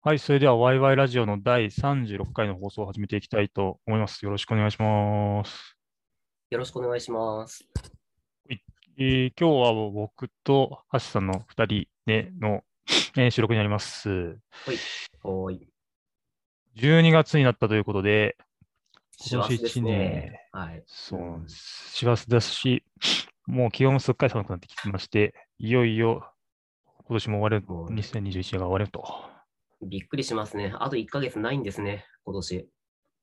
はい、それではワイワイラジオの第36回の放送を始めていきたいと思います。よろしくお願いします。よろしくお願いします。えー今日は僕と橋さんの2人での、えー収録になります。おーい。12月になったということで、師走です一ね。はい。そう。師走し、もう気温もすっかり寒くなってきてまして、いよいよ今年も終わる、もう2021年が終わると。びっくりしますね。あと1ヶ月ないんですね、今年。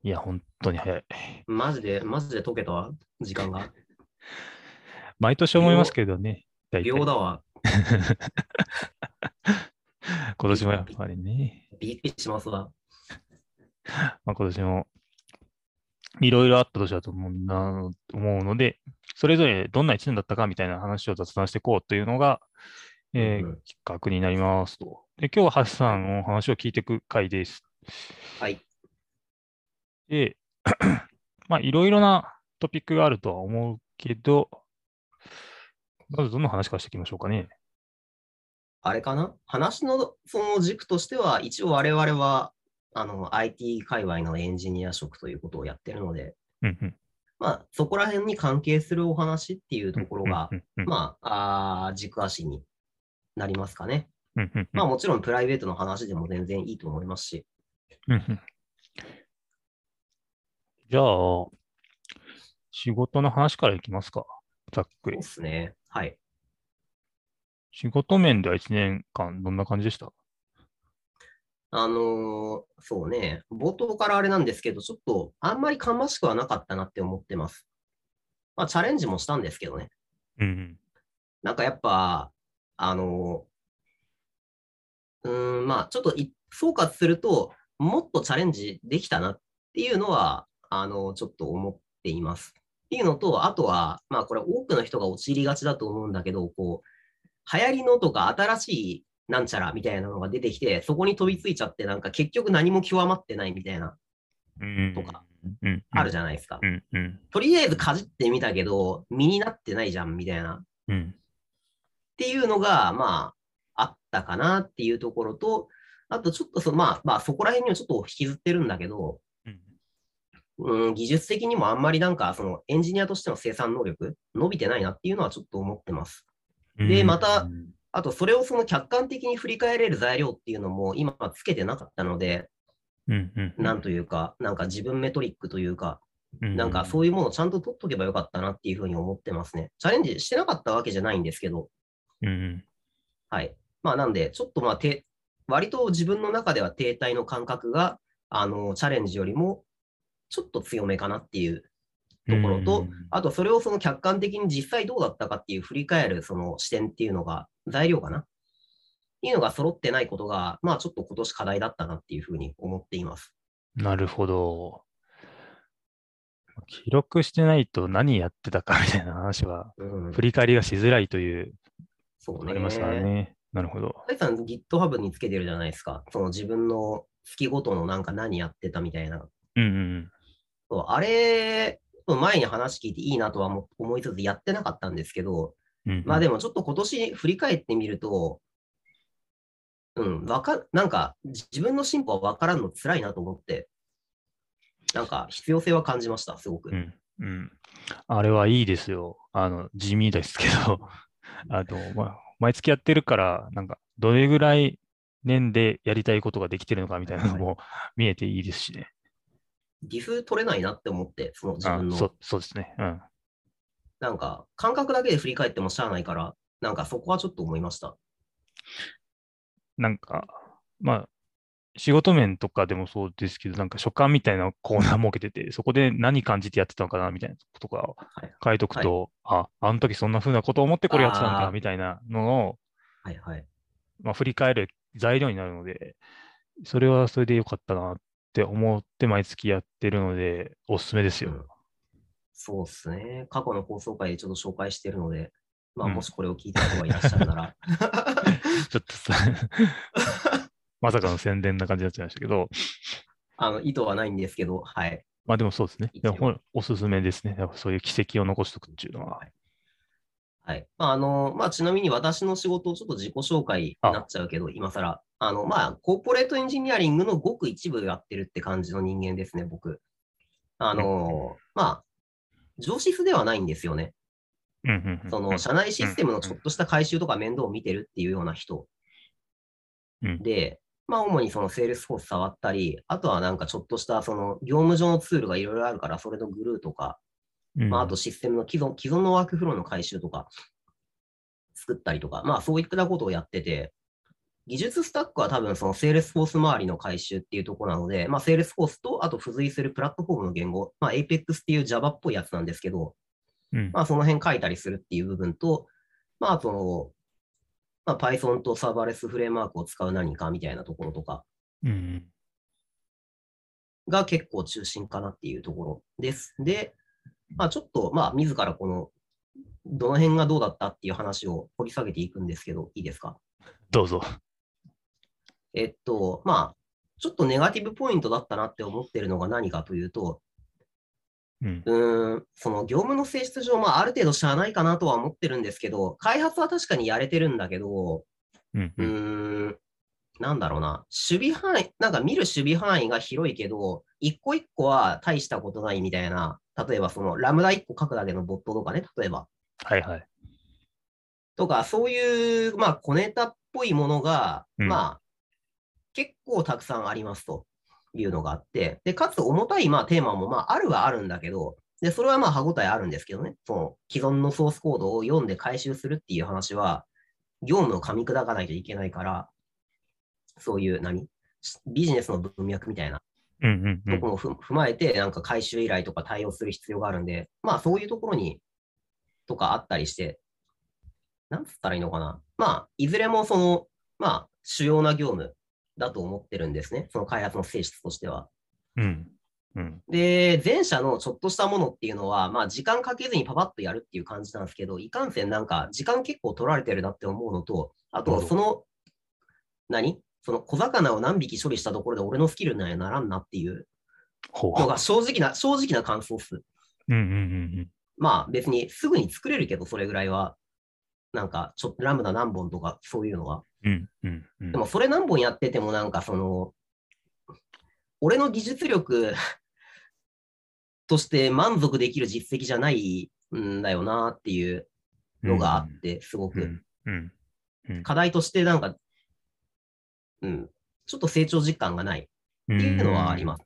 いや、本当に早い。マジで、マジで解けたわ、時間が。毎年思いますけどね、秒だわ。今年もやっぱりね。びっくりしますわ。まあ、今年もいろいろあった年だと思うな思うので、それぞれどんな1年だったかみたいな話を雑談していこうというのが、えーうんうん企画になりますと。で今日はハッさんの話を聞いていく回です。はい。で、まあいろいろなトピックがあるとは思うけど、まずどの話からしていきましょうかね。あれかな？話のその軸としては、一応我々は、あの、IT 界隈のエンジニア職ということをやってるので、うんうんまあ、そこら辺に関係するお話っていうところが、まあ、あー軸足になりますかね。まあ、もちろんプライベートの話でも全然いいと思いますし、じゃあ、仕事の話からいきますか。ざっくりそうで。すね。はい。仕事面では1年間どんな感じでした？あのーそうね、冒頭からあれなんですけど、ちょっとあんまり芳しくはなかったなって思ってます。まあ、チャレンジもしたんですけどね。うんうん。なんかやっぱ、あのーうーん、まあ、ちょっとい総括すると、もっとチャレンジできたなっていうのは、あのちょっと思っています。っていうのと、あとは、まあ、これ多くの人が陥りがちだと思うんだけど、こう、流行りのとか新しいなんちゃらみたいなのが出てきて、そこに飛びついちゃって、なんか結局何も極まってないみたいな、うんとか、あるじゃないですか。とりあえずかじってみたけど、身になってないじゃんみたいな。うんっていうのが、まあ、あったかなっていうところと、あとちょっとそ、まあ、まあ、そこら辺にはちょっと引きずってるんだけど、うんうん、技術的にもあんまりなんか、そのエンジニアとしての生産能力、伸びてないなっていうのはちょっと思ってます。うんでまたあと、それをその客観的に振り返れる材料っていうのも今つけてなかったので、うんうんなんというか、なんか自分メトリックというか、なんかうそういうものをちゃんと取っとけばよかったなっていうふうに思ってますね。チャレンジしてなかったわけじゃないんですけど、んうんはい。まあ、なんで、ちょっとまあ、て割と自分の中では停滞の感覚が、あの、チャレンジよりも、ちょっと強めかなっていうところと、うんあと、それをその客観的に実際どうだったかっていう振り返るその視点っていうのが、材料かな？っていうのが揃ってないことが、まあ、ちょっと今年課題だったなっていうふうに思っています。なるほど。記録してないと何やってたかみたいな話は、うん振り返りがしづらいという、そうね。ありますからね。なるほど。大さん GitHub につけてるじゃないですか。その自分の月ごとのなんか何やってたみたいなうんうんそうあれ、前に話聞いていいなとは思思いつつやってなかったんですけど、うんうん。まあでもちょっと今年振り返ってみると、うん、わか、なんか自分の進歩はわからんの辛いなと思って、なんか必要性は感じました、すごく。うん、うん。あれはいいですよ。あの、地味ですけど、あの、まあ、毎月やってるから、なんか、どれぐらい年でやりたいことができてるのかみたいなのも見えていいですしね。リフ取れないなって思って、その自分の。あそそうですね。うん。なんか感覚だけで振り返ってもしゃあないから、なんかそこはちょっと思いました。なんか、まあ、仕事面とかでもそうですけど、なんか書簡みたいなコーナー設けてて、そこで何感じてやってたのかなみたいなことか書いとくと、あ、あの時そんな風なことを思ってこれやってたんだみたいなのを、はいはい。まあ、振り返る材料になるので、それはそれでよかったなって思って毎月やってるので、おすすめですよ。うん。そうっすね。過去の放送回でちょっと紹介してるので、まあ、うん。もしこれを聞いた方がいらっしゃるなら、ちょっとさ、まさかの宣伝な感じになっちゃいましたけど、あの意図はないんですけど、はい。まあでもそうですね。おすすめですね。やっぱそういう軌跡を残しておくっていうのは。はい。まあ、あの、まあ、ちなみに私の仕事、ちょっと自己紹介になっちゃうけど、今更。あの、まあ、コーポレートエンジニアリングのごく一部やってるって感じの人間ですね、僕。あの、まあ、上司ではないんですよね。うんうんうんその、社内システムのちょっとした改修とか面倒を見てるっていうような人うんで、まあ、主にその Salesforce 触ったり、あとはなんかちょっとしたその業務上のツールがいろいろあるから、それの glue とか、うん。まあ、あとシステムの既存既存のワークフローの改修とか作ったりとか、まあそういったことをやってて、技術スタックは多分その Salesforce 周りの改修っていうところなので、まあ Salesforce とあと付随するプラットフォームの言語、まあ Apex っていう Java っぽいやつなんですけど、うん。まあその辺書いたりするっていう部分と、まああと、まあ Python とサーバーレスフレームワークを使う何かみたいなところとかうんが結構中心かなっていうところです。で、まあちょっとまあ自らこのどの辺がどうだったっていう話を掘り下げていくんですけど、いいですか？どうぞ。えっと、まあ、ちょっとネガティブポイントだったなって思ってるのが何かというと、うん。うーん、その業務の性質上、まあ、ある程度しゃあないかなとは思ってるんですけど、開発は確かにやれてるんだけど、ううん。うんなんだろうな、守備範囲、なんか見る守備範囲が広いけど、一個一個は大したことないみたいな、例えばそのラムダ一個書くだけのボットとかね、例えば、はいはい。とか、そういう、まあ、小ネタっぽいものが、うん。まあ、結構たくさんありますというのがあって、で、かつ重たい、まあ、テーマも、まあ、あるはあるんだけど、で、それはまあ、歯応えあるんですけどね、その、既存のソースコードを読んで回収するっていう話は、業務を噛み砕かないといけないから、そういう何、ビジネスの文脈みたいなうんうんうん。ところもふ踏まえて、なんか回収依頼とか対応する必要があるんで、まあそういうところに、とかあったりして、なんつったらいいのかな。まあ、いずれもその、まあ、主要な業務だと思ってるんですね。その開発の性質としては。うんうんで、前者のちょっとしたものっていうのは、まあ、時間かけずにパパッとやるっていう感じなんですけど、いかんせんなんか、時間結構取られてるなって思うのと、あと、その、何？その小魚を何匹処理したところで俺のスキルにはならんなっていうのが正直な、正直な感想っす。うんうんうんまあ別にすぐに作れるけど、それぐらいは。なんか、ちょっとラムダ何本とか、そういうのは。うんうんうん。でもそれ何本やっててもなんかその、俺の技術力 として満足できる実績じゃないんだよなっていうのがあって、すごく。うんうんうん。課題としてなんか、うん、ちょっと成長実感がない。うんっていうのはあります。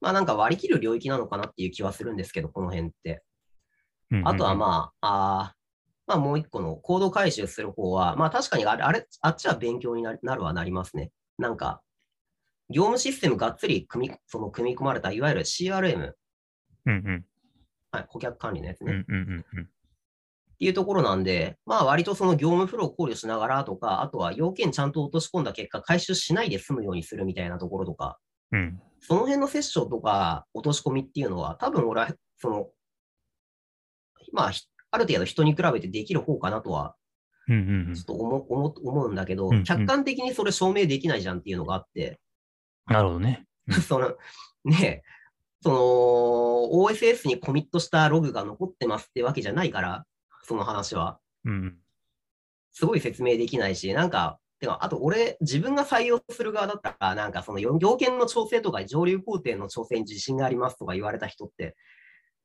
まあなんか割り切る領域なのかなっていう気はするんですけど、この辺って。うん。あとはまあ、あーまあもう一個のコード回収する方は、まあ確かにあれ、あれあっちは勉強になるなるはなりますね。なんか、業務システムがっつり組みその組み込まれた、いわゆる CRM、うんうん。はい、顧客管理のやつね、っうんうんうんうん。ていうところなんで、まあ割とその業務フローを考慮しながらとか、あとは要件ちゃんと落とし込んだ結果、回収しないで済むようにするみたいなところとか、うん。その辺のセッションとか落とし込みっていうのは、多分俺は、その、まあ、ひある程度人に比べてできる方かなとはちょっと思思思うんだけど、客観的にそれ証明できないじゃんっていうのがあって、なるほどね。その、ねえ、その、OSS にコミットしたログが残ってますってわけじゃないから、その話は。うんすごい説明できないし、なんか、てか、あと俺、自分が採用する側だったら、なんかその要要件の調整とか上流工程の調整に自信がありますとか言われた人って、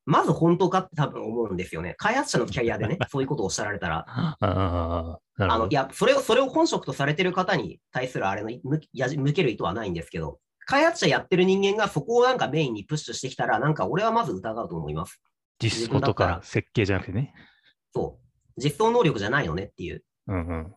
まず本当かって多分思うんですよね。開発者のキャリアでね、そういうことをおっしゃられたら。あの、い。や、それを、それを本職とされてる方に対するあれの向やじ向ける意図はないんですけど、開発者やってる人間がそこをなんかメインにプッシュしてきたら、なんか俺はまず疑うと思います。実装とか設計じゃなくてね。そう。実装能力じゃないよねっていう。うんうん。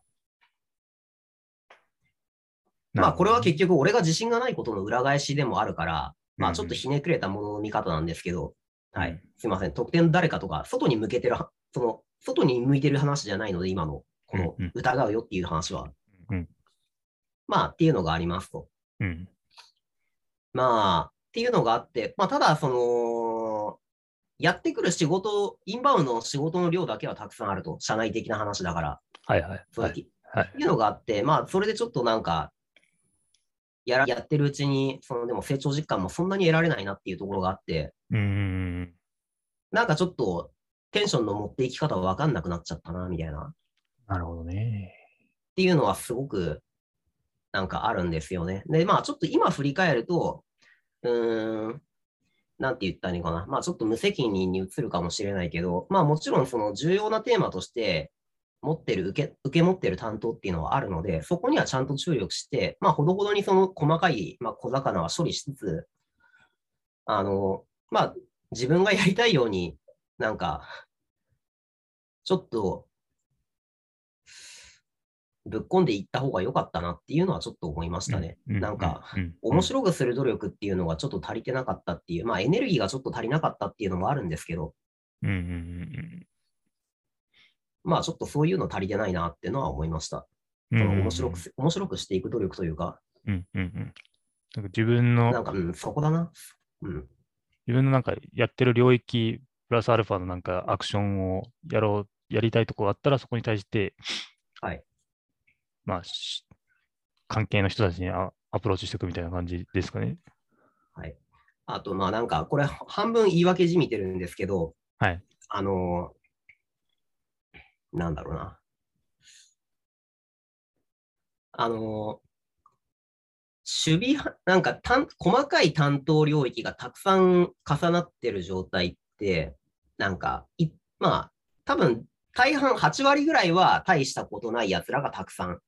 まあ、これは結局、局俺が自信がないことの裏返しでもあるから、まうんあ、ちょっとひねくれたものの見方なんですけど、はうんい。すいません。特典誰かとか、外に向けてるは、その、外に向いてる話じゃないので、今の、この疑うよっていう話は。うんまあ、っていうのがありますと。うん。まあ、っていうのがあって、まあ、ただ、その、やってくる仕事、インバウンドの仕事の量だけはたくさんあると、社内的な話だから、はいはい。そうはい。はいっていうのがあって、まあ、それでちょっとなんか、やらやってるうちに、そのでも成長実感もそんなに得られないなっていうところがあって、うんうんなんかちょっとテンションの持っていき方わかんなくなっちゃったな、みたいな。なるほどね。っていうのはすごくなんかあるんですよね。で、まあちょっと今振り返ると、うーん、なんて言ったらいいかな。まあちょっと無責任に映るかもしれないけど、まあもちろんその重要なテーマとして持ってる、受け、受け持ってる担当っていうのはあるので、そこにはちゃんと注力して、まあほどほどにその細かい、まあ小魚は処理しつつ、あの、まあ自分がやりたいようになんか、ちょっとぶっ込んでいった方が良かったなっていうのはちょっと思いましたね。うなんか、、面白くする努力っていうのがちょっと足りてなかったっていう、まあエネルギーがちょっと足りなかったっていうのもあるんですけど、まあちょっとそういうの足りてないなっていうのは思いました。うんその面白くす、面白くしていく努力というか、うんうんうんなんか自分のなんか、うん、そこだな。うん。自分のなんかやってる領域、プラスアルファのなんかアクションをやろう、やりたいとこがあったら、そこに対して、はい。まあ、し関係の人たちにアアプローチしていくみたいな感じですかね。はい。あと、まあなんか、これ半分言い訳じみてるんですけど、はい。あのーなんだろうな。あのー守備は、なんか単、細かい担当領域がたくさん重なってる状態って、なんか、いまあ、多分、大半8割ぐらいは大したことない奴らがたくさん。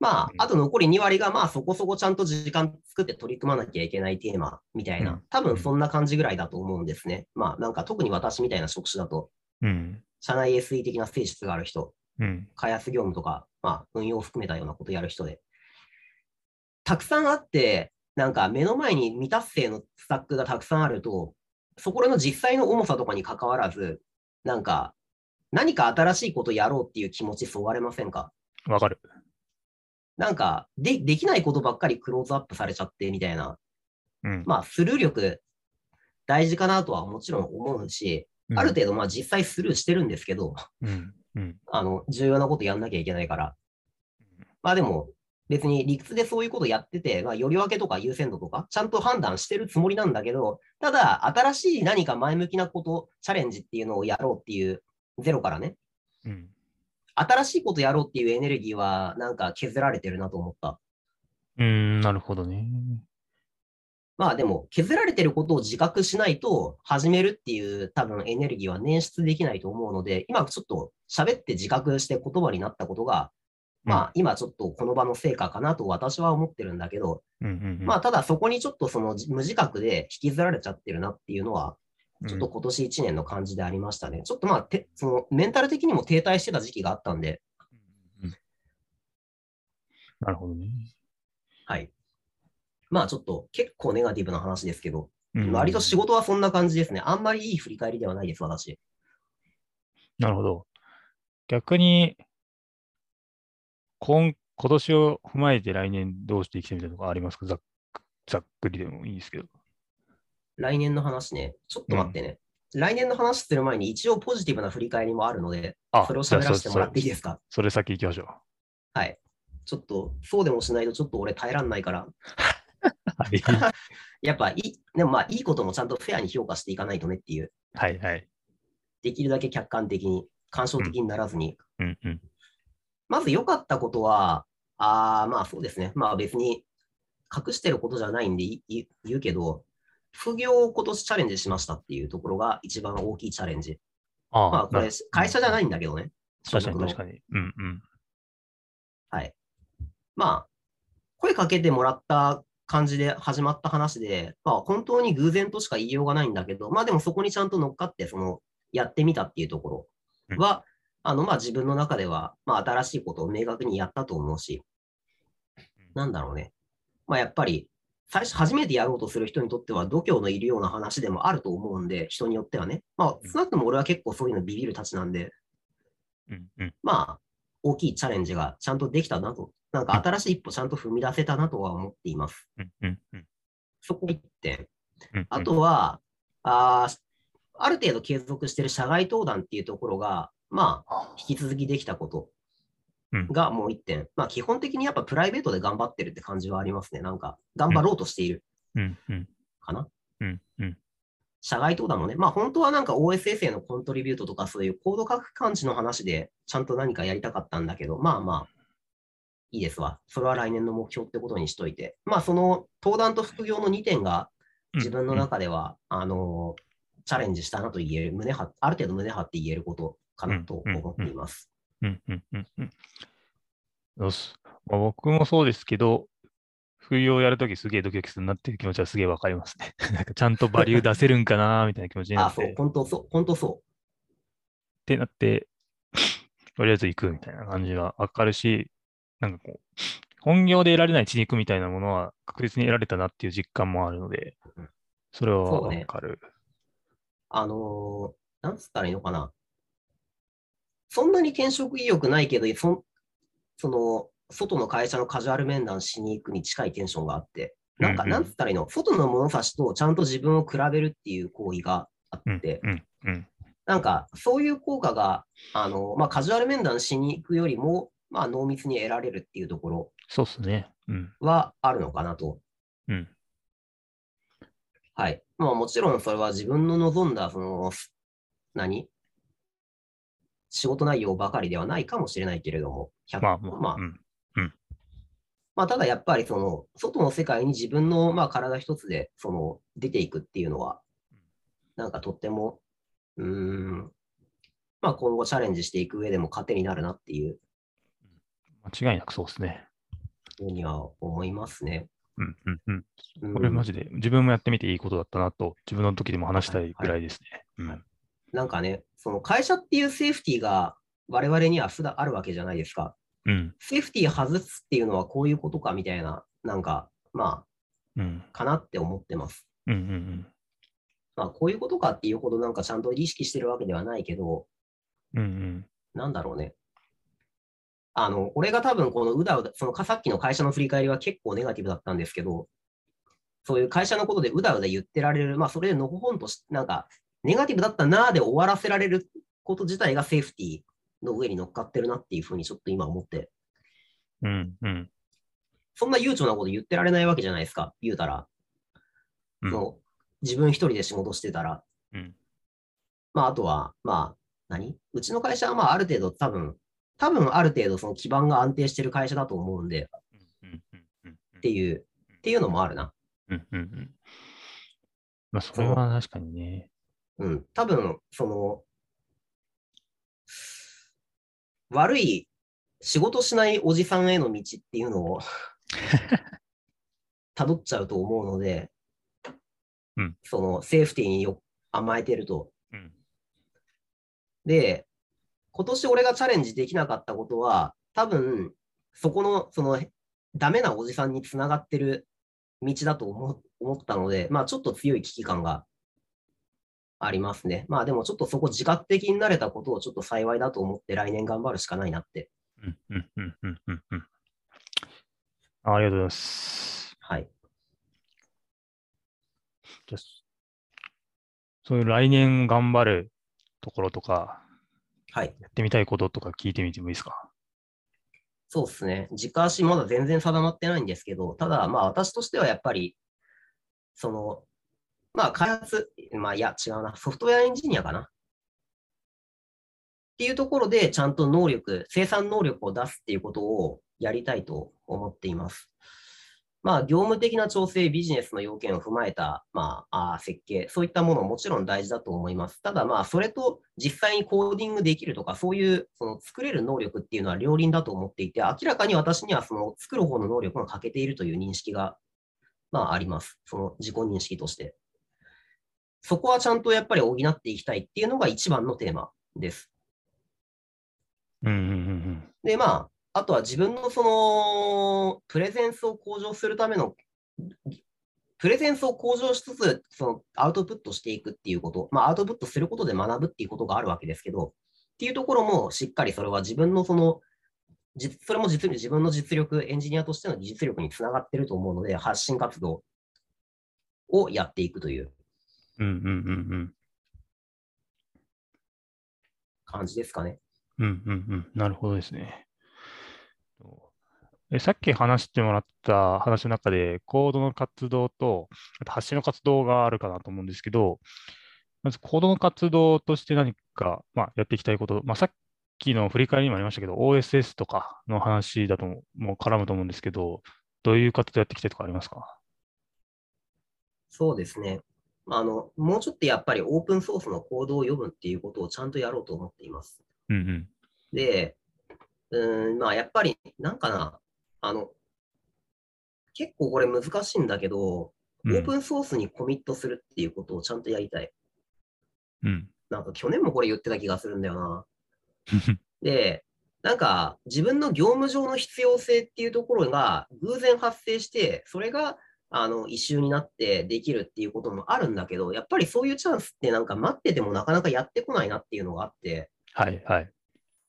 まあうん、あと残り2割が、まあそこそこちゃんと時間作って取り組まなきゃいけないテーマみたいな、うん多分そんな感じぐらいだと思うんですね。まあなんか特に私みたいな職種だと、うん。社内 SE 的な性質がある人、うん。開発業務とか、まあ運用を含めたようなことをやる人で、たくさんあって、なんか目の前に未達成のスタックがたくさんあると、そこらの実際の重さとかに関わらず、なんか何か新しいことやろうっていう気持ちそがれませんか？わかる。なんかで、できないことばっかりクローズアップされちゃってみたいな、うん。まあ、スルー力大事かなとはもちろん思うし、ある程度、まあ実際スルーしてるんですけど、うん。うん。あの、重要なことやんなきゃいけないから。まあでも、別に理屈でそういうことやってて、まあ、より分けとか優先度とか、ちゃんと判断してるつもりなんだけど、ただ、新しい何か前向きなこと、チャレンジっていうのをやろうっていう、ゼロからね、うん。新しいことやろうっていうエネルギーは、なんか削られてるなと思った。うん、なるほどね。まあでも、削られてることを自覚しないと、始めるっていう多分エネルギーは捻出できないと思うので、今ちょっと喋って自覚して言葉になったことが、まあ今ちょっとこの場の成果かなと私は思ってるんだけど。まあただそこにちょっとその無自覚で引きずられちゃってるなっていうのは、ちょっと今年1年の感じでありましたね。ちょっとまあて、そのメンタル的にも停滞してた時期があったんで、うんなるほどね。はい。まあちょっと結構ネガティブな話ですけど、うん割と仕事はそんな感じですね。あんまりいい振り返りではないです、私。なるほど。逆に、今、今年を踏まえて来年どうしていきたいみたいなのがありますか？ざっざっくりでもいいですけど。来年の話ね、ちょっと待ってね。来年の話する前に一応ポジティブな振り返りもあるので、あそれを喋らせてもらっていいですか？それ先行きましょう。はい。ちょっと、そうでもしないとちょっと俺耐えらんないから、はい。やっぱいい、でもまあいいこともちゃんとフェアに評価していかないとねっていう、はいはい。できるだけ客観的に、感傷的にならずに。うんうん。まず良かったことは、ああ、まあそうですね。まあ別に隠してることじゃないんで言うけど、副業を今年チャレンジしましたっていうところが一番大きいチャレンジ。あまあこれ、会社じゃないい。んだけどね。確かに確かに。うんうん。はい。まあ、声かけてもらった感じで始まった話で、まあ本当に偶然としか言いようがないんだけど、まあでもそこにちゃんと乗っかって、その、やってみたっていうところは、あの、まあ自分の中では、まあ新しいことを明確にやったと思うし、なんだろうね。まあやっぱり、最初初めてやろうとする人にとっては度胸のいるような話でもあると思うんで、人によってはね。まあ、少なくとも俺は結構そういうのビビるたちなんで、うんうん。まあ、大きいチャレンジがちゃんとできたなと、なんか新しい一歩ちゃんと踏み出せたなとは思っています。うんうんうんそこ1点。うん。あとは、あーある程度継続している社外登壇っていうところが、まあ、引き続きできたことうんがもう1点。まあ、基本的にやっぱプライベートで頑張ってるって感じはありますね。なんか、頑張ろうとしているうんうんかな？うんうん。社外登壇もね、まあ本当はなんか OSS へのコントリビュートとかそういうコード書く感じの話でちゃんと何かやりたかったんだけど、まあまあ、いいですわ。それは来年の目標ってことにしといて。まあ、その登壇と副業の2点が自分の中では、あの、チャレンジしたなと言える、胸張ある程度胸張って言えることかなと思っています。うんうんうんうん。よし。まあ、僕もそうですけど、副業をやるときすげえドキドキするなっていう気持ちはすげえわかりますね。なんかちゃんとバリュー出せるんかなみたいな気持ちになあ、そうって、っ、本当そう、本当そてなって、とりあえず行くみたいな感じがわかるし、なんかこう、本業で得られない血肉みたいなものは確実に得られたなっていう実感もあるのでうん、それはわかる。う。あのーなんつったらいいのかな。そんなに転職意欲ないけど、そんその、外の会社のカジュアル面談しに行くに近いテンションがあって、なんか、うんうんなんつったらいいの、外の物差しとちゃんと自分を比べるっていう行為があうんって、うんうんなんか、そういう効果が、あの、まあ、カジュアル面談しに行くよりも、まあ、濃密に得られるっていうところそうっすね。うん。はあるのかなと。うん。はい。まあ、もちろんそれは自分の望んだ、その、何？仕事内容ばかりではないかもしれないけれども、100まあまあ、まあうん。まあ、ただやっぱりその、外の世界に自分のまあ体一つでその出ていくっていうのは、なんかとっても、うーん、まあ今後チャレンジしていく上でも糧になるなっていう間違いなくそうですね。ふうには思いますね。うんうんうん。うんこれマジで自分もやってみていいことだったなと、自分の時でも話したいぐらいですね。はいうんなんかね、その会社っていうセーフティーが我々には普段あるわけじゃないですか。うんセーフティー外すっていうのはこういうことかみたいな、なんか、まうんあ、かなって思ってます。うんうんまあ、こういうことかっていうほどなんかちゃんと意識してるわけではないけど、うんうんなんだろうね。あの、俺が多分このうだうだ、そのさっきの会社の振り返りは結構ネガティブだったんですけど、そういう会社のことでうだうだ言ってられる、まあそれでのほほんとし、なんか、ネガティブだったなーで終わらせられること自体がセーフティーの上に乗っかってるなっていうふうにちょっと今思って、うんうんそんな悠長なこと言ってられないわけじゃないですか、言うたら。うんその自分一人で仕事してたら。うんまあ、あとは、まあ、何？うちの会社は、まあ、ある程度、多分、多分、ある程度、その基盤が安定してる会社だと思うんで、っていう、っていうのもあるな。うんうんうんまあ、それは確かにね。うん。多分、その、悪い仕事しないおじさんへの道っていうのを 辿っちゃうと思うので、うんそのセーフティーによ甘えてると。うんで、今年俺がチャレンジできなかったことは、多分、そこの、その、ダメなおじさんにつながってる道だと思思ったので、まあちょっと強い危機感がありますね。まあでもちょっとそこ自覚的になれたことをちょっと幸いだと思って来年頑張るしかないなって。うんうんうんうんうんうんあありがとうございます。はい。じゃあそういう来年頑張るところとか、はい。やってみたいこととか聞いてみてもいいですか？そうですね。軸足まだ全然定まってないんですけど、ただまあ私としてはやっぱり、その、まあ開発、まあいや違うな、ソフトウェアエンジニアかな。っていうところでちゃんと能力、生産能力を出すっていうことをやりたいと思っています。まあ業務的な調整、ビジネスの要件を踏まえた、まあ、あ設計、そういったものももちろん大事だと思います。ただまあそれと実際にコーディングできるとか、そういうその作れる能力っていうのは両輪だと思っていて、明らかに私にはその作る方の能力が欠けているという認識が、まああります。その自己認識として。そこはちゃんとやっぱり補っていきたいっていうのが一番のテーマです。うんうんうんで、まあ、あとは自分のその、プレゼンスを向上するための、プレゼンスを向上しつつ、そのアウトプットしていくっていうこと、まあ、アウトプットすることで学ぶっていうことがあるわけですけど、っていうところもしっかりそれは自分のその、じそれも実に自分の実力、エンジニアとしての技術力につながってると思うので、発信活動をやっていくといううん。うんうんうんうん。感じですかね。うんうんうん。なるほどですね。えさっき話してもらった話の中で、コードの活動と、発信の活動があるかなと思うんですけど、まずコードの活動として何か、まあ、やっていきたいこと、まあ、さっきの振り返りにもありましたけど、OSS とかの話だとももう絡むと思うんですけど、どういう方とやってきてとかありますか？そうですね。あの、もうちょっとやっぱりオープンソースのコードを読むっていうことをちゃんとやろうと思っています。うんうん。で、うーん、まあやっぱり、なんかな、あの、結構これ難しいんだけど、うんオープンソースにコミットするっていうことをちゃんとやりたい。うん。なんか去年もこれ言ってた気がするんだよな。で、なんか自分の業務上の必要性っていうところが偶然発生して、それがあの異臭になってできるっていうこともあるんだけど、やっぱりそういうチャンスってなんか待っててもなかなかやってこないなっていうのがあって、はいはい。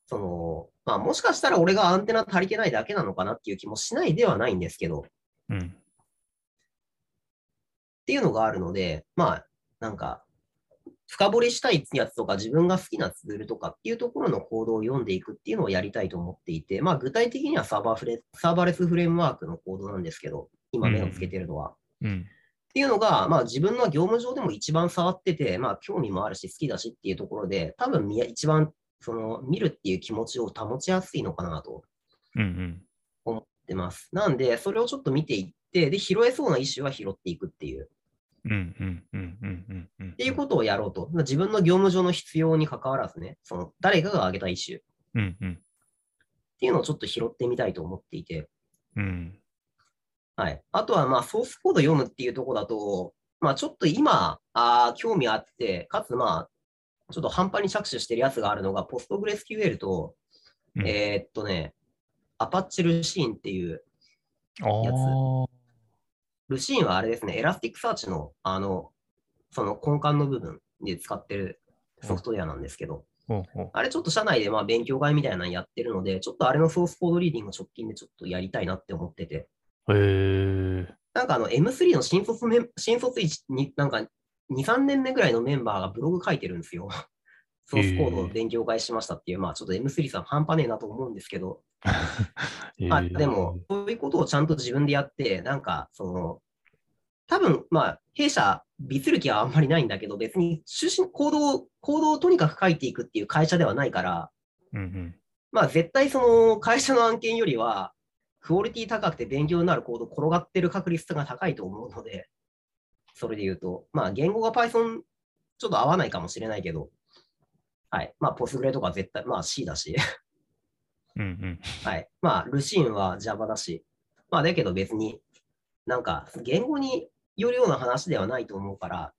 その、まあもしかしたら俺がアンテナ足りてないだけなのかなっていう気もしないではないんですけど、っうん。ていうのがあるので、まあなんか、深掘りしたいやつとか自分が好きなツールとかっていうところのコードを読んでいくっていうのをやりたいと思っていて、まあ具体的にはサーバーフレサーバーレスフレームワークのコードなんですけど、今目をつけてるのは。うん。っていうのが、まあ自分の業務上でも一番触ってて、まあ興味もあるし好きだしっていうところで、多分一番その見るっていう気持ちを保ちやすいのかなとうんうん。思ってます。なんで、それをちょっと見ていって、で、拾えそうなイシューは拾っていくっていう、うんうんうんうんうんうん。っっていうことをやろうと。自分の業務上の必要に関わらずね、その誰かが挙げたイシューっうんうん。ていうのをちょっと拾ってみたいと思っていて、うん。はい。あとは、まあ、ソースコード読むっていうところだと、まあ、ちょっと今、あー興味あって、かつ、まあ、ちょっと半端に着手してるやつがあるのが、PostgreSQL と、うん。えーっとね、Apache ルシーンっていう、ああ。 Lucene はあれですね、 Elasticsearch の、あの、その根幹の部分で使ってるソフトウェアなんですけど、ほうほうあれちょっと社内でまあ勉強会みたいなのやってるので、ちょっとあれのソースコードリーディングを直近でちょっとやりたいなって思ってて、へえ。なんかあの M3 の新卒メン新卒1に、なんか2、3年目ぐらいのメンバーがブログ書いてるんですよ。ソースコードを勉強会しましたっていう、まあちょっと M3 さん半端ねえなと思うんですけど、まあでも、そういうことをちゃんと自分でやって、なんかその、多分まあ弊社、ビツる気はあんまりないんだけど、別に出身、行動を、行動をとにかく書いていくっていう会社ではないから、うんうん。まあ絶対その会社の案件よりは、クオリティ高くて勉強になるコード転がってる確率が高いと思うので、それで言うと、まあ言語が Python ちょっと合わないかもしれないけど、はい。まあ Postgre とか絶対、まあ C だし、うんうん。はい。まあルシーンは Java だし、まあだけど別になんか言語によるような話ではないと思うから、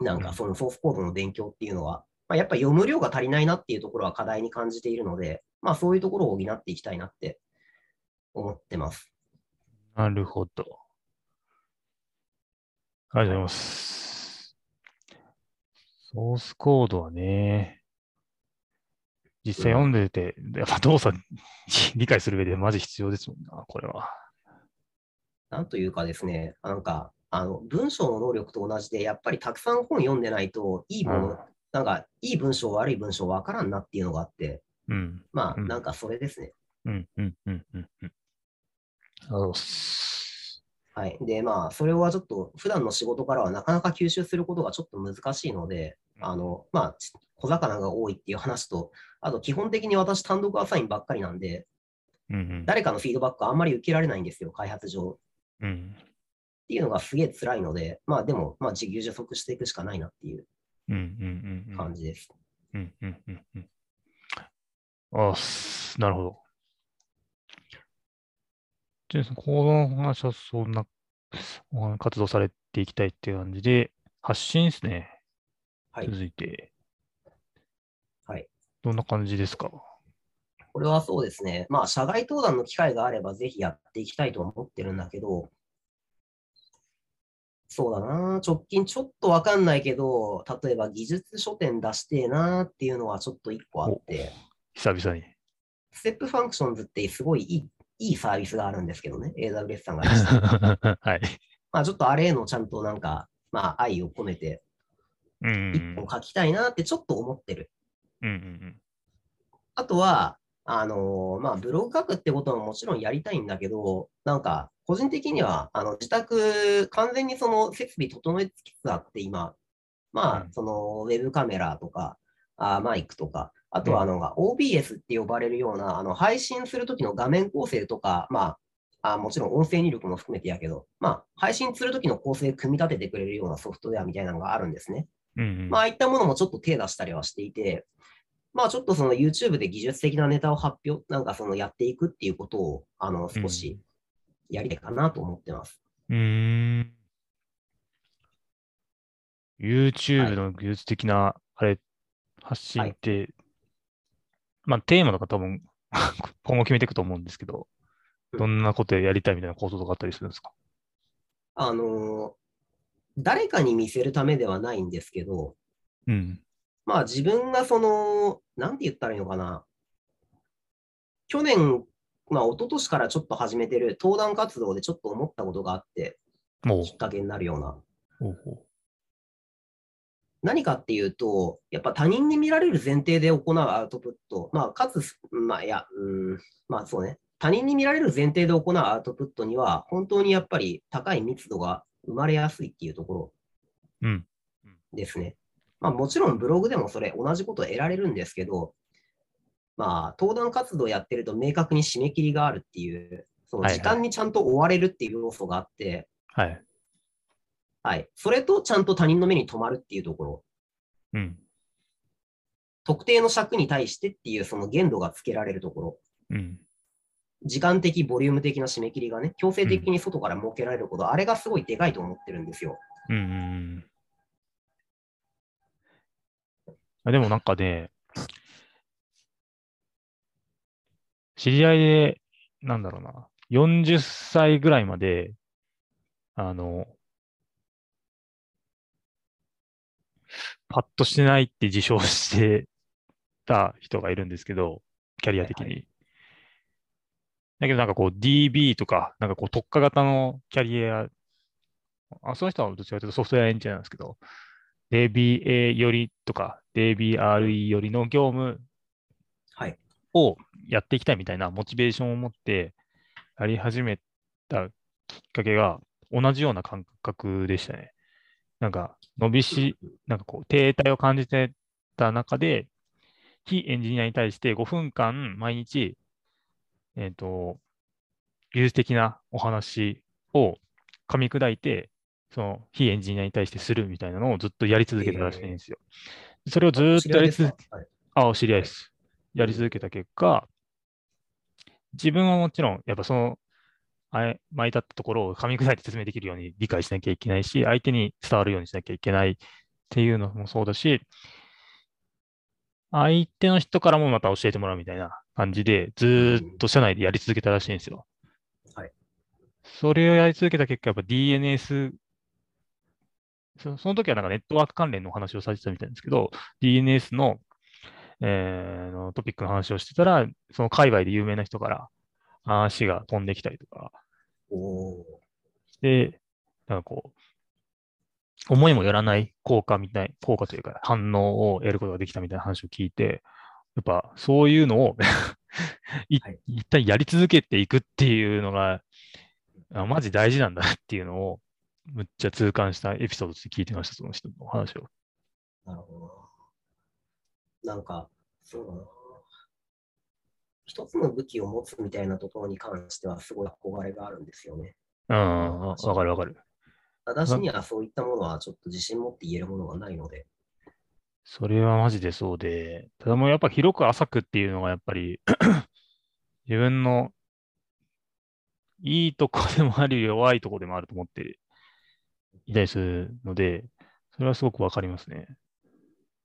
なんかそのソースコードの勉強っていうのは、まあ、やっぱ読む量が足りないなっていうところは課題に感じているので、まあそういうところを補っていきたいなって思ってます。なるほど。ありがとうございます。ソースコードはね、実際読んでて、やっぱ動作理解する上でマジ必要ですもんな、これは。なんというかですね、なんか、あの、文章の能力と同じで、やっぱりたくさん本読んでないと、いいもの、うんなんか、いい文章、悪い文章わからんなっていうのがあって、うん。まあ、うんなんかそれですね。うん、うん、うん、うん。はい。で、まあ、それはちょっと、普段の仕事からはなかなか吸収することがちょっと難しいので、あの、まあ、ち小魚が多いっていう話と、あと、基本的に私単独アサインばっかりなんで、うん、うん。誰かのフィードバックあんまり受けられないんですよ、開発上。うん、っていうのがすげえ辛いので、まあでも、まあ自給自足していくしかないなっていう。感じです。うん、うん、うん。うんあすなるほど。じゃあ、その行動の話はそんなお活動されていきたいっていう感じで、発信ですね。はい。続いて。はい。どんな感じですか？これはそうですね。まあ、社外登壇の機会があればぜひやっていきたいと思ってるんだけど、そうだな。直近ちょっとわかんないけど、例えば技術書店出してえなっていうのはちょっと一個あって、久々に。 Step Functions ってすごいいいいいサービスがあるんですけどね。AWS さんが出してる。はい。まあちょっとあれへのちゃんとなんか、まあ愛を込めてうん。一本書きたいなってちょっと思ってる。うんうんあとは、あのーまあ、ブログ書くってことももちろんやりたいんだけど、なんか、個人的には、あの、自宅、完全にその設備整えつつあって、今、まあう、んその、ウェブカメラとか、あーマイクとか、あとはあの、OBS って呼ばれるような、あの配信するときの画面構成とか、まあ、あもちろん音声入力も含めてやけど、まあ、配信するときの構成組み立ててくれるようなソフトウェアみたいなのがあるんですね。うんうんまあ、ああいったものもちょっと手出したりはしていて、まあ、ちょっとその YouTube で技術的なネタを発表、なんかそのやっていくっていうことを、あの、少しやりたいかなと思ってます。うーん。YouTube の技術的な、あれ、発信って、まあ、テーマとか多分、今後決めていくと思うんですけど、どんなことやりたいみたいなこととかあったりするんですか？あの、誰かに見せるためではないんですけど、うん。まあ自分がその、なんて言ったらいいのかな。去年、まあ一昨年からちょっと始めてる登壇活動でちょっと思ったことがあって、もうきっかけになるような。ほうほ何かっていうと、やっぱ他人に見られる前提で行うアウトプット、まあかつ、まあいや、うん、まあそうね。他人に見られる前提で行うアウトプットには、本当にやっぱり高い密度が生まれやすいっていうところううん。ですね。まあもちろんブログでもそれ同じこと得られるんですけど、まあ登壇活動やってると明確に締め切りがあるっていう、その時間にちゃんと追われるっていう要素があって、はい。はい。それとちゃんと他人の目に留まるっていうところ、うん。特定の尺に対してっていうその限度がつけられるところ、うん。時間的、ボリューム的な締め切りがね、強制的に外から設けられること、あれがすごいでかいと思ってるんですよ。うんうんうん。あでもなんかね、知り合いで、なんだろうな、40歳ぐらいまで、あの、パッとしてないって自称してた人がいるんですけど、キャリア的はいはに。だけどなんかこう DB とか、なんかこう特化型のキャリアあ、その人はどちらかというとソフトウェアエンジニアなんですけど、DBA よりとか DBRE よりの業務はい。をやっていきたいみたいなモチベーションを持ってやり始めたきっかけが同じような感覚でしたね。なんか伸びし、なんかこう停滞を感じてた中で、非エンジニアに対して5分間毎日、えっ、と、技術的なお話を噛み砕いて、その非エンジニアに対してするみたいなのをずっとやり続けたらしいんですよ。それをずーっとやり続け、はいあ、お知り合いです。やり続けた結果、自分はもちろん、やっぱその、あえ巻いたったところを噛み砕いて説明できるように理解しなきゃいけないし、相手に伝わるようにしなきゃいけないっていうのもそうだし、相手の人からもまた教えてもらうみたいな感じで、ずーっと社内でやり続けたらしいんですよ。はい。それをやり続けた結果、やっぱ DNS、そその時はなんかネットワーク関連のお話をされてたみたいなんですけど、DNS の,、えーのトピックの話をしてたら、その界隈で有名な人から話が飛んできたりとか、で、なんかこう、思いもよらない効果みたい、効果というか反応を得ることができたみたいな話を聞いて、やっぱそういうのを いはい一旦やり続けていくっていうのが、あマジ大事なんだなっていうのを、むっちゃ痛感したエピソードとして聞いてました、その人の話を。なるほどな。なんか、そうだな。一つの武器を持つみたいなところに関してはすごい憧れがあるんですよね。うん、わかるわかる。私にはそういったものはちょっと自信持って言えるものがないので。それはマジでそうで、ただもうやっぱ広く浅くっていうのがやっぱり 自分のいいとこでもあり弱いとこでもあると思っていたりするので、それはすごくわかりますね。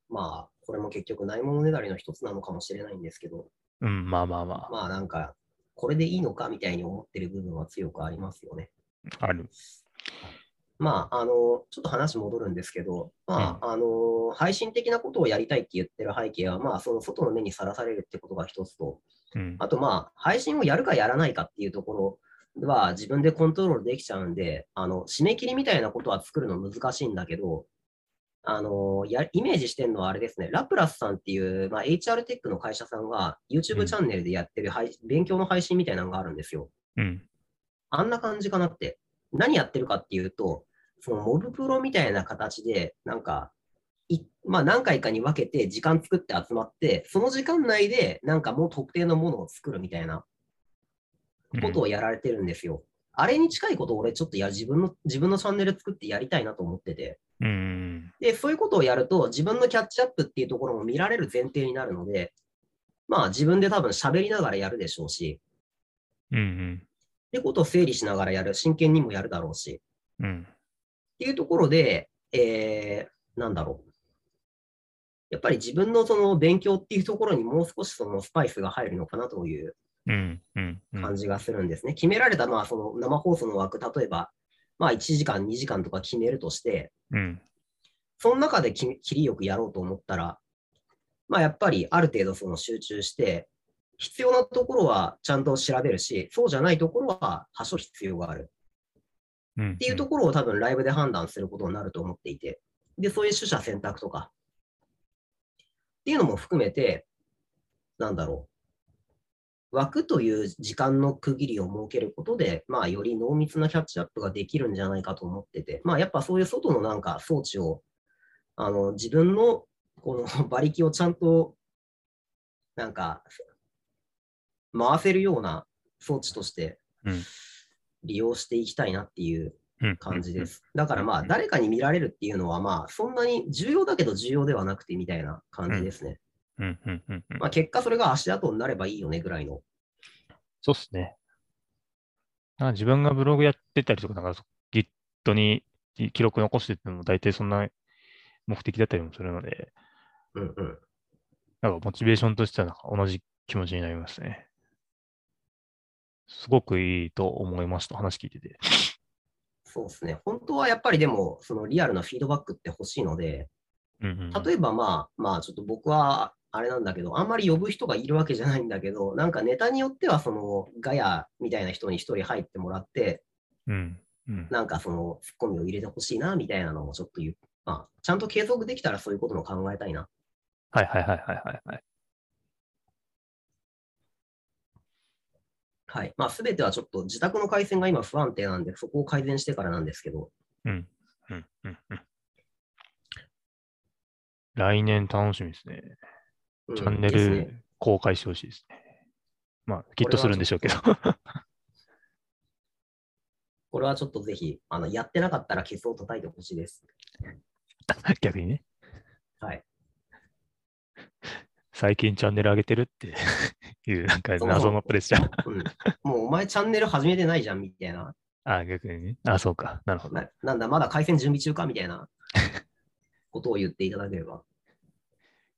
まあ、これも結局ないものねだりの一つなのかもしれないんですけど、うん、まあまあままあなんか、これでいいのかみたいに思ってる部分は強くありますよね。あ、ある。まあ、あの、ちょっと話戻るんですけど、まあ、あの、配信的なことをやりたいって言ってる背景は、まあ、その外の目にさらされるってことが一つと、うん。あとまあ、配信をやるかやらないかっていうところは自分でコントロールできちゃうんで、あの、締め切りみたいなことは作るの難しいんだけど、あの、や、イメージしてるのはあれですね、ラプラスさんっていう、まあ、HR テックの会社さんがう YouTube んチャンネルでやってる配勉強の配信みたいなのがあるんですよ。うん。あんな感じかなって。何やってるかっていうと、そのモブプロみたいな形で、なんか、いまあ、何回かに分けて時間作って集まって、その時間内でなんかもう特定のものを作るみたいなことをやられてるんですよ。あれに近いことを俺ちょっとや自分の自分のチャンネル作ってやりたいなと思ってて。うん。で、そういうことをやると自分のキャッチアップっていうところも見られる前提になるので、まあ自分で多分喋りながらやるでしょうし、うんうん。ってことを整理しながらやる、真剣にもやるだろうし、うん。っていうところで、えー、なんだろう。やっぱり自分のその勉強っていうところにもう少しそのスパイスが入るのかなという感じがするんですね。決められたまあその生放送の枠、例えば、まあ1時間、2時間とか決めるとして、うん。その中でき切りよくやろうと思ったら、まあやっぱりある程度その集中して、必要なところはちゃんと調べるし、そうじゃないところは多少必要がある。っていうところを多分ライブで判断することになると思っていて、で、そういう取捨選択とか、っていうのも含めて、なんだろう。枠という時間の区切りを設けることで、まあ、より濃密なキャッチアップができるんじゃないかと思ってて、まあ、やっぱそういう外のなんか装置を、あの、自分のこの 馬力をちゃんと、なんか、回せるような装置としてうん利用していきたいなっていううん感じで。す。だからまあ、誰かに見られるっていうのは、まあ、そんなに重要だけど重要ではなくてみたいな感じですね。うん。うん。うん。うん。まあ、結果それが足跡になればいいよねぐらいの。そうっすね。なんか自分がブログやってたりとか、なんか Git に記録残してってのも大体そんな目的だったりもするので、うんうん。なんかモチベーションとしてはなんか同じ気持ちになりますね。すごくいいと思いました、話聞いてて。そうですね。本当はやっぱりでも、そのリアルなフィードバックって欲しいので、うんうん、例えばまあ、まあちょっと僕はあれなんだけど、あんまり呼ぶ人がいるわけじゃないんだけど、なんかネタによってはそのガヤみたいな人に一人入ってもらって、うん。うん。なんかそのツッコミを入れてほしいなみたいなのをちょっと言う。まあ、ちゃんと継続できたらそういうことも考えたいな。はいはいはいはいはいはい。はい。まあ、すべてはちょっと自宅の回線が今不安定なんで、そこを改善してからなんですけど、うん。うん。うん。うん。来年楽しみですね。うんチャンネル公開してほしいですね。まあ、きっとするんでしょうけど。これはちょっとぜひ、あの、やってなかったらケツを叩いてほしいです。逆にね。はい。最近チャンネル上げてるって いう、なんかそう謎のプレッシャー。うん。もうお前チャンネル始めてないじゃん、みたいな。あ、逆にね。あ、そうか。なるほど。ななんだ、まだ回線準備中かみたいなことを言っていただければ。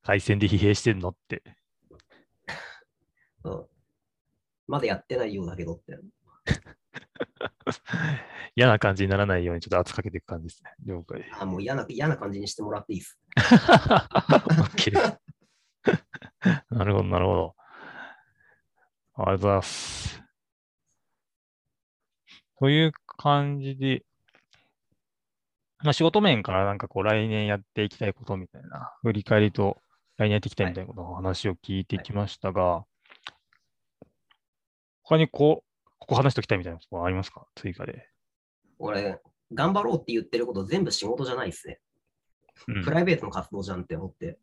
回線で疲弊してんの？って。うん。まだやってないようだけどって。嫌な感じにならないようにちょっと圧かけていく感じですね。了解。あ、もう嫌な、嫌な感じにしてもらっていいです。OK です。なるほど、なるほど。ありがとうございます。という感じで、まあ、仕事面からなんかこう来年やっていきたいことみたいな、振り返りと来年やっていきたいみたいなことの話を聞いてきましたが、他にこう、ここ話しておきたいみたいなことはありますか？追加で。俺、頑張ろうって言ってること全部仕事じゃないですね。うんプライベートの活動じゃんって思って。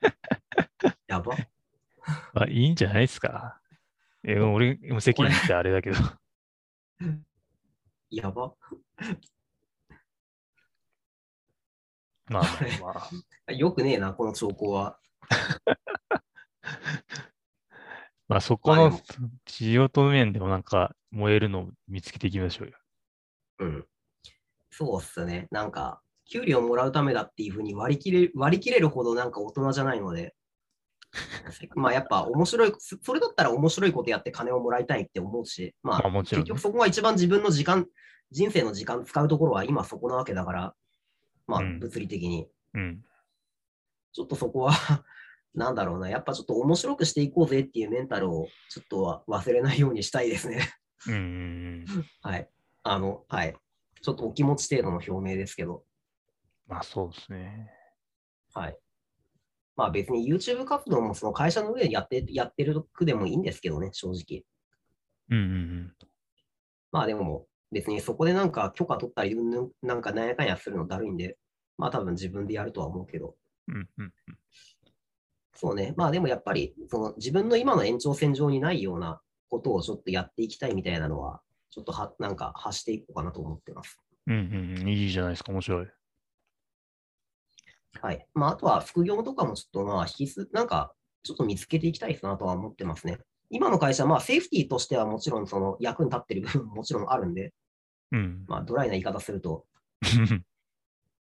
やば。あ、いいんじゃないですか。え、俺、無責任ってあれだけど。やば。まあまあまあ。よくねえな、この兆候は。まあそこのまあでも仕事面でもなんか燃えるのを見つけていきましょうよ。うん。そうっすね。なんか、給料もらうためだっていうふうに割り切れ割り切れるほどなんか大人じゃないので、まあやっぱ面白い、そそれだったら面白いことやって金をもらいたいって思うし、まあまあもちろんね結局そこが一番自分の時間、人生の時間使うところは今そこなわけだから、まあうん物理的に。うん。ちょっとそこは なんだろうな、やっぱちょっと面白くしていこうぜっていうメンタルをちょっとは忘れないようにしたいですね。うんうんうん。はい。あの、はい。ちょっとお気持ち程度の表明ですけど、まあそうですね。はい。まあ別に YouTube 活動もその会社の上でやってやってる区でもいいんですけどね、正直。うんうんまあでも、別にそこでなんか許可取ったり、なんかなんやかんやするのだるいんで、まあ多分自分でやるとは思うけど、うんうんそうね。まあでもやっぱり、その自分の今の延長線上にないようなことをちょっとやっていきたいみたいなのは、ちょっとはなんか発していこうかなと思ってます。うんうんうん。いいじゃないですか、面白い。はい。まああとは副業とかもちょっとまあ引きす、なんかちょっと見つけていきたいかなとは思ってますね。今の会社、まあセーフティーとしてはもちろんその役に立ってる部分も もちろんあるんで、うん。まあドライな言い方すると、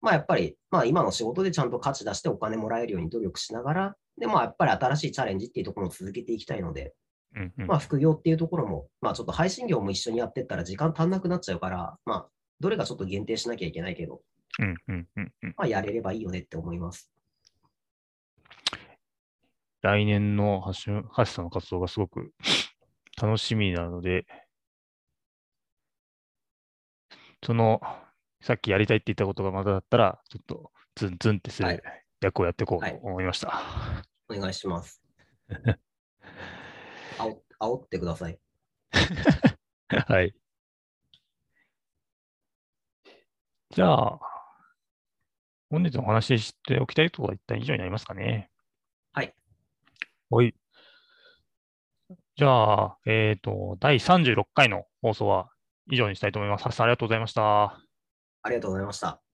まあやっぱり、まあ今の仕事でちゃんと価値出してお金もらえるように努力しながら、でまあやっぱり新しいチャレンジっていうところも続けていきたいので、うんうん。まあ副業っていうところも、まあちょっと配信業も一緒にやってったら時間足んなくなっちゃうから、まあどれかちょっと限定しなきゃいけないけど、うんうんうんうん。まあやれればいいよねって思います。来年のハッシュハッシュさんの活動がすごく 楽しみなので、その、さっきやりたいって言ったことがまだだったら、ちょっとズンズンってすはいる役をやっていこうはいと思いました。お願いします。あお煽ってください。はい。じゃあ、本日お話ししておきたいことは一旦以上になりますかね。はい。じゃあ、えっ、と、第36回の放送は以上にしたいと思います。ありがとうございました。ありがとうございました。